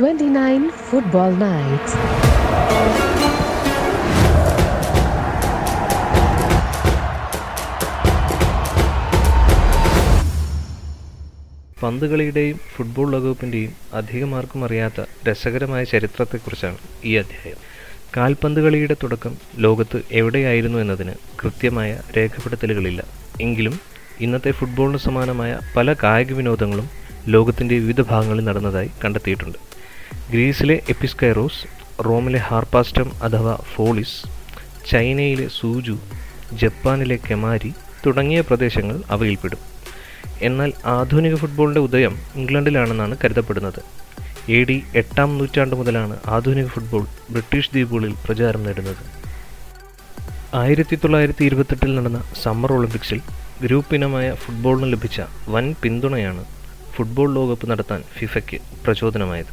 29 Football Nights. പന്തുകളിയുടെയും football ലോകകപ്പിന്റെയും അധികം ആർക്കും അറിയാത്ത രസകരമായ ചരിത്രത്തെക്കുറിച്ചാണ് ഈ അധ്യായം. കാൽപന്ത് കളിയുടെ തുടക്കം ലോകത്ത് എവിടെയായിരുന്നു എന്നതിന് കൃത്യമായ രേഖപ്പെടുത്തലുകളില്ല. എങ്കിലും ഇന്നത്തെ ഫുട്ബോളിന് സമാനമായ പല കായിക വിനോദങ്ങളും ലോകത്തിന്റെ വിവിധ ഭാഗങ്ങളിൽ നടന്നതായി കണ്ടെത്തിയിട്ടുണ്ട്. ഗ്രീസിലെ എപ്പിസ്കൈറോസ് റോമിലെ ഹാർപാസ്റ്റം അഥവാ ഫോളിസ് ചൈനയിലെ സൂജു ജപ്പാനിലെ കെമാരി തുടങ്ങിയ പ്രദേശങ്ങൾ അവയിൽപ്പെടും. എന്നാൽ ആധുനിക ഫുട്ബോളിന്റെ ഉദയം ഇംഗ്ലണ്ടിലാണെന്നാണ് കരുതപ്പെടുന്നത്. എ ഡി എട്ടാം നൂറ്റാണ്ട് മുതലാണ് ആധുനിക ഫുട്ബോൾ ബ്രിട്ടീഷ് ദ്വീപുകളിൽ പ്രചാരം നേടുന്നത്. ആയിരത്തി തൊള്ളായിരത്തി ഇരുപത്തെട്ടിൽ നടന്ന സമ്മർ ഒളിമ്പിക്സിൽ ഗ്രൂപ്പ് ഇനമായ ഫുട്ബോളിന് ലഭിച്ച വൻ പിന്തുണയാണ് ഫുട്ബോൾ ലോകകപ്പ് നടത്താൻ ഫിഫയ്ക്ക് പ്രചോദനമായത്.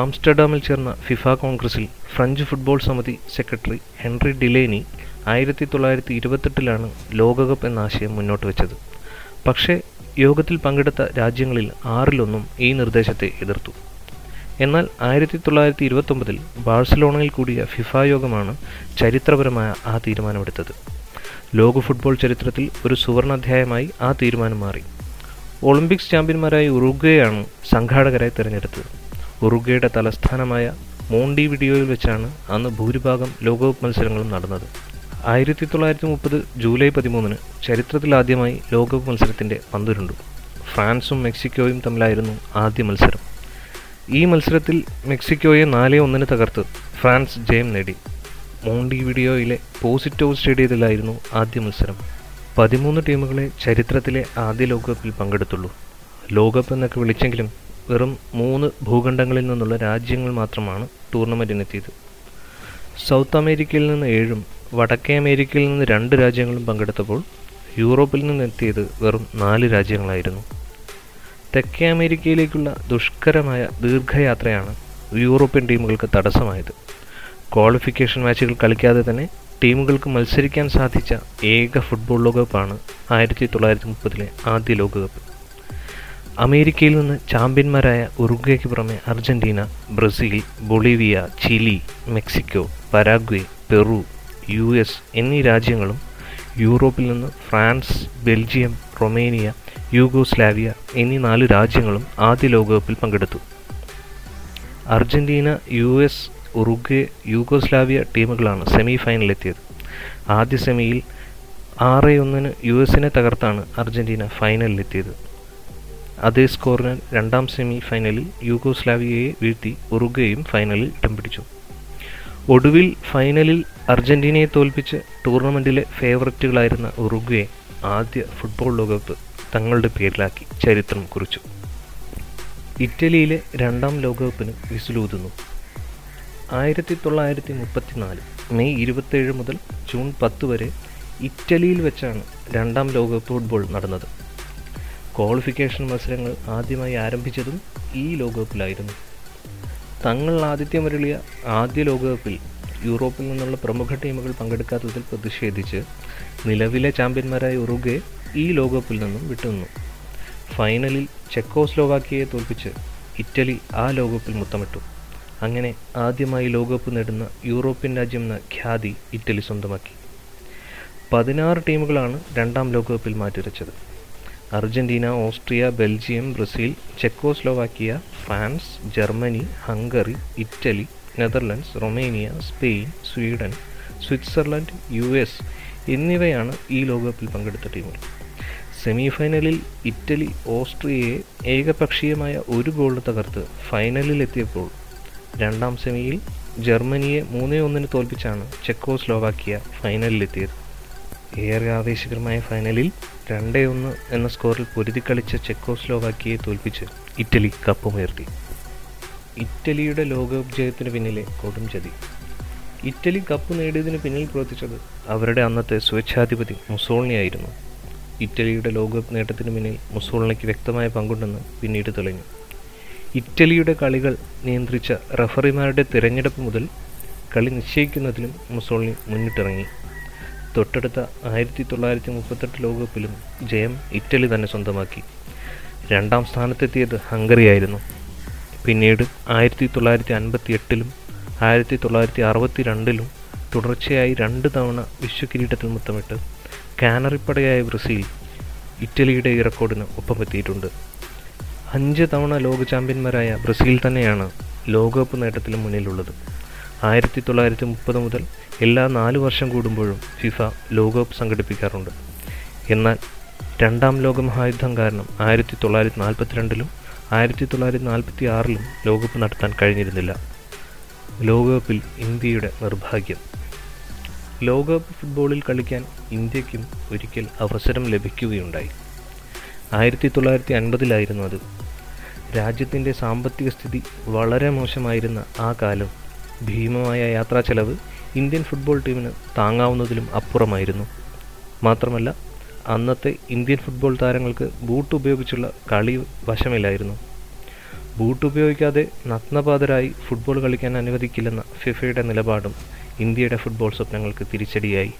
ആംസ്റ്റർഡാമിൽ ചേർന്ന ഫിഫ കോൺഗ്രസിൽ ഫ്രഞ്ച് ഫുട്ബോൾ സമിതി സെക്രട്ടറി ഹെൻറി ഡിലേനി ആയിരത്തി തൊള്ളായിരത്തി ഇരുപത്തെട്ടിലാണ് ലോകകപ്പ് എന്ന ആശയം മുന്നോട്ട് വെച്ചത്. പക്ഷേ യോഗത്തിൽ പങ്കെടുത്ത രാജ്യങ്ങളിൽ ആറിലൊന്നും ഈ നിർദ്ദേശത്തെ എതിർത്തു. എന്നാൽ ആയിരത്തി തൊള്ളായിരത്തി ഇരുപത്തൊമ്പതിൽ ബാഴ്സലോണയിൽ കൂടിയ ഫിഫ യോഗമാണ് ചരിത്രപരമായ ആ തീരുമാനമെടുത്തത്. ലോക ഫുട്ബോൾ ചരിത്രത്തിൽ ഒരു സുവർണാധ്യായമായി ആ തീരുമാനം മാറി. ഒളിമ്പിക്സ് ചാമ്പ്യന്മാരായ ഉറുഗ്വേയാണ് സംഘാടകരായി തിരഞ്ഞെടുത്തത്. ഉറുഗ്വയുടെ തലസ്ഥാനമായ മോണ്ടി വിഡിയോയിൽ വെച്ചാണ് അന്ന് ഭൂരിഭാഗം ലോകകപ്പ് മത്സരങ്ങളും നടന്നത്. ആയിരത്തി തൊള്ളായിരത്തി മുപ്പത് ജൂലൈ പതിമൂന്നിന് ചരിത്രത്തിലാദ്യമായി ലോകകപ്പ് മത്സരത്തിന്റെ പന്തുരുണ്ടു. ഫ്രാൻസും മെക്സിക്കോയും തമ്മിലായിരുന്നു ആദ്യ മത്സരം. ഈ മത്സരത്തിൽ മെക്സിക്കോയെ നാലേ ഒന്നിന് തകർത്ത് ഫ്രാൻസ് ജയം നേടി. മോണ്ടി വിഡിയോയിലെ പോസിറ്റോ സ്റ്റേഡിയത്തിലായിരുന്നു ആദ്യ മത്സരം. പതിമൂന്ന് ടീമുകളെ ചരിത്രത്തിലെ ആദ്യ ലോകകപ്പിൽ പങ്കെടുത്തുള്ളൂ. ലോകകപ്പ് എന്നൊക്കെ വിളിച്ചെങ്കിലും വെറും മൂന്ന് ഭൂഖണ്ഡങ്ങളിൽ നിന്നുള്ള രാജ്യങ്ങൾ മാത്രമാണ് ടൂർണമെന്റിനെത്തിയത് സൗത്ത് അമേരിക്കയിൽ നിന്ന് ഏഴും വടക്കേ അമേരിക്കയിൽ നിന്ന് രണ്ട് രാജ്യങ്ങളും പങ്കെടുത്തപ്പോൾ യൂറോപ്പിൽ നിന്നെത്തിയത് വെറും നാല് രാജ്യങ്ങളായിരുന്നു. തെക്കേ അമേരിക്കയിലേക്കുള്ള ദുഷ്കരമായ ദീർഘയാത്രയാണ് യൂറോപ്യൻ ടീമുകൾക്ക് തടസ്സമായത്. ക്വാളിഫിക്കേഷൻ മാച്ചുകൾ കളിക്കാതെ തന്നെ ടീമുകൾക്ക് മത്സരിക്കാൻ സാധിച്ച ഏക ഫുട്ബോൾ ലോകകപ്പാണ് ആയിരത്തി തൊള്ളായിരത്തി മുപ്പതിലെ ആദ്യ ലോകകപ്പ്. അമേരിക്കയിൽ നിന്ന് ചാമ്പ്യന്മാരായ ഉറുഗ്വയ്ക്ക് പുറമെ Argentina Brazil Bolivia Chile Mexico Paraguay Peru U S എന്നീ രാജ്യങ്ങളും യൂറോപ്പിൽ നിന്ന് ഫ്രാൻസ് ബെൽജിയം റൊമേനിയ യൂഗോസ്ലാവിയ എന്നീ നാല് രാജ്യങ്ങളും ആദ്യ ലോകകപ്പിൽ പങ്കെടുത്തു. Argentina U S Uruguay Yugoslavia ടീമുകളാണ് സെമി ഫൈനലിലെത്തിയത് ആദ്യ സെമിയിൽ ആറ് ഒന്നിന് യു എസിനെ തകർത്താണ് അർജന്റീന ഫൈനലിലെത്തിയത്. അതേ സ്കോറിന് രണ്ടാം സെമി ഫൈനലിൽ യൂഗോസ്ലാവിയയെ വീഴ്ത്തി ഉറുഗയും ഫൈനലിൽ ഇടം പിടിച്ചു. ഒടുവിൽ ഫൈനലിൽ അർജന്റീനയെ തോൽപ്പിച്ച് ടൂർണമെന്റിലെ ഫേവററ്റുകളായിരുന്ന ഉറുഗയെ ആദ്യ ഫുട്ബോൾ ലോകകപ്പ് തങ്ങളുടെ പേരിലാക്കി ചരിത്രം കുറിച്ചു. ഇറ്റലിയിലെ രണ്ടാം ലോകകപ്പിന് വിസിലൂതുന്നു. ആയിരത്തി തൊള്ളായിരത്തി മുപ്പത്തിനാല് മെയ് ഇരുപത്തേഴ് മുതൽ ജൂൺ പത്ത് വരെ ഇറ്റലിയിൽ വെച്ചാണ് രണ്ടാം ലോകകപ്പ് ഫുട്ബോൾ നടന്നത്. ക്വാളിഫിക്കേഷൻ മത്സരങ്ങൾ ആദ്യമായി ആരംഭിച്ചതും ഈ ലോകകപ്പിലായിരുന്നു. തങ്ങൾ ആതിഥ്യമരുളിയ ആദ്യ ലോകകപ്പിൽ യൂറോപ്പിൽ നിന്നുള്ള പ്രമുഖ ടീമുകൾ പങ്കെടുക്കാത്തതിൽ പ്രതിഷേധിച്ച് നിലവിലെ ചാമ്പ്യന്മാരായ ഉറുഗെ ഈ ലോകകപ്പിൽ നിന്നും വിട്ടുനിന്നു. ഫൈനലിൽ ചെക്കോസ്ലോവാക്കിയയെ തോൽപ്പിച്ച് ഇറ്റലി ആ ലോകകപ്പിൽ മുത്തമിട്ടു. അങ്ങനെ ആദ്യമായി ലോകകപ്പ് നേടുന്ന യൂറോപ്യൻ രാജ്യം എന്ന ഖ്യാതി ഇറ്റലി സ്വന്തമാക്കി. പതിനാറ് ടീമുകളാണ് രണ്ടാം ലോകകപ്പിൽ മാറ്റുരച്ചത്. Argentina Austria Belgium Brazil Czechoslovakia France Germany Hungary Italy Netherlands Romania Spain Sweden Switzerland U S എന്നിവയാണ് ഈ ലോകകപ്പിൽ പങ്കെടുത്ത ടീമുകൾ. സെമി ഫൈനലിൽ ഇറ്റലി ഓസ്ട്രിയയെ ഏകപക്ഷീയമായ ഒരു ഗോളിന് തകർത്ത് ഫൈനലിലെത്തിയപ്പോൾ രണ്ടാം സെമിയിൽ ജർമ്മനിയെ മൂന്നേ ഒന്നിന് തോൽപ്പിച്ചാണ് ചെക്കോസ്ലോവാക്കിയ ഫൈനലിലെത്തിയത്. ഏറെ ആവേശകരമായ ഫൈനലിൽ രണ്ടേ ഒന്ന് എന്ന സ്കോറിൽ പൊരുതിക്കളിച്ച ചെക്കോസ്ലോവാക്കിയെ തോൽപ്പിച്ച് ഇറ്റലി കപ്പുമുയർത്തി. ഇറ്റലിയുടെ ലോകകപ്പ് ജയത്തിന് പിന്നിലെ കൊടും ചതി. ഇറ്റലി കപ്പ് നേടിയതിന് പിന്നിൽ പ്രവർത്തിച്ചത് അവരുടെ അന്നത്തെ സ്വേച്ഛാധിപതി മുസോളിനിയായിരുന്നു. ഇറ്റലിയുടെ ലോകകപ്പ് നേട്ടത്തിന് പിന്നിൽ മുസോളിനിക്ക് വ്യക്തമായ പങ്കുണ്ടെന്ന് പിന്നീട് തെളിഞ്ഞു. ഇറ്റലിയുടെ കളികൾ നിയന്ത്രിച്ച റഫറിമാരുടെ തിരഞ്ഞെടുപ്പ് മുതൽ കളി നിശ്ചയിക്കുന്നതിലും മുസോളിനി മുന്നിട്ടിറങ്ങി. തൊട്ടടുത്ത ആയിരത്തി തൊള്ളായിരത്തി മുപ്പത്തെട്ട് ലോകകപ്പിലും ജയം ഇറ്റലി തന്നെ സ്വന്തമാക്കി. രണ്ടാം സ്ഥാനത്തെത്തിയത് ഹംഗറിയായിരുന്നു പിന്നീട് ആയിരത്തി തൊള്ളായിരത്തി അൻപത്തി എട്ടിലും ആയിരത്തി തൊള്ളായിരത്തി അറുപത്തി രണ്ടിലും തുടർച്ചയായി രണ്ട് തവണ വിശ്വകിരീടത്തിൽ മുത്തമിട്ട് കാനറിപ്പടയായ ബ്രസീൽ ഇറ്റലിയുടെ ഈ റെക്കോർഡിന് ഒപ്പമെത്തിയിട്ടുണ്ട്. അഞ്ച് തവണ ലോക ചാമ്പ്യന്മാരായ ബ്രസീൽ തന്നെയാണ് ലോകകപ്പ് നേട്ടത്തിലും മുന്നിലുള്ളത്. ആയിരത്തി തൊള്ളായിരത്തി മുപ്പത് മുതൽ എല്ലാ നാല് വർഷം കൂടുമ്പോഴും ഫിഫ ലോകകപ്പ് സംഘടിപ്പിക്കാറുണ്ട്. എന്നാൽ രണ്ടാം ലോകമഹായുദ്ധം കാരണം ആയിരത്തി തൊള്ളായിരത്തി നാൽപ്പത്തിരണ്ടിലും ആയിരത്തി തൊള്ളായിരത്തി നാൽപ്പത്തി ആറിലും ലോകകപ്പ് നടത്താൻ കഴിഞ്ഞിരുന്നില്ല. ലോകകപ്പിൽ ഇന്ത്യയുടെ നിർഭാഗ്യം. ലോകകപ്പ് ഫുട്ബോളിൽ കളിക്കാൻ ഇന്ത്യക്കും ഒരിക്കൽ അവസരം ലഭിക്കുകയുണ്ടായി. ആയിരത്തി തൊള്ളായിരത്തി അൻപതിലായിരുന്നു അത്. രാജ്യത്തിന്റെ സാമ്പത്തിക സ്ഥിതി വളരെ മോശമായിരുന്ന ആ കാലം ഭീമമായ യാത്രാ ചെലവ് ഇന്ത്യൻ ഫുട്ബോൾ ടീമിന് താങ്ങാവുന്നതിലും അപ്പുറമായിരുന്നു. മാത്രമല്ല അന്നത്തെ ഇന്ത്യൻ ഫുട്ബോൾ താരങ്ങൾക്ക് ബൂട്ട് ഉപയോഗിച്ചുള്ള കളി വശമില്ലായിരുന്നു. ബൂട്ട് ഉപയോഗിക്കാതെ നഗ്നപാതരായി ഫുട്ബോൾ കളിക്കാൻ അനുവദിക്കില്ലെന്ന ഫിഫയുടെ നിലപാടും ഇന്ത്യയുടെ ഫുട്ബോൾ സ്വപ്നങ്ങൾക്ക് തിരിച്ചടിയായി.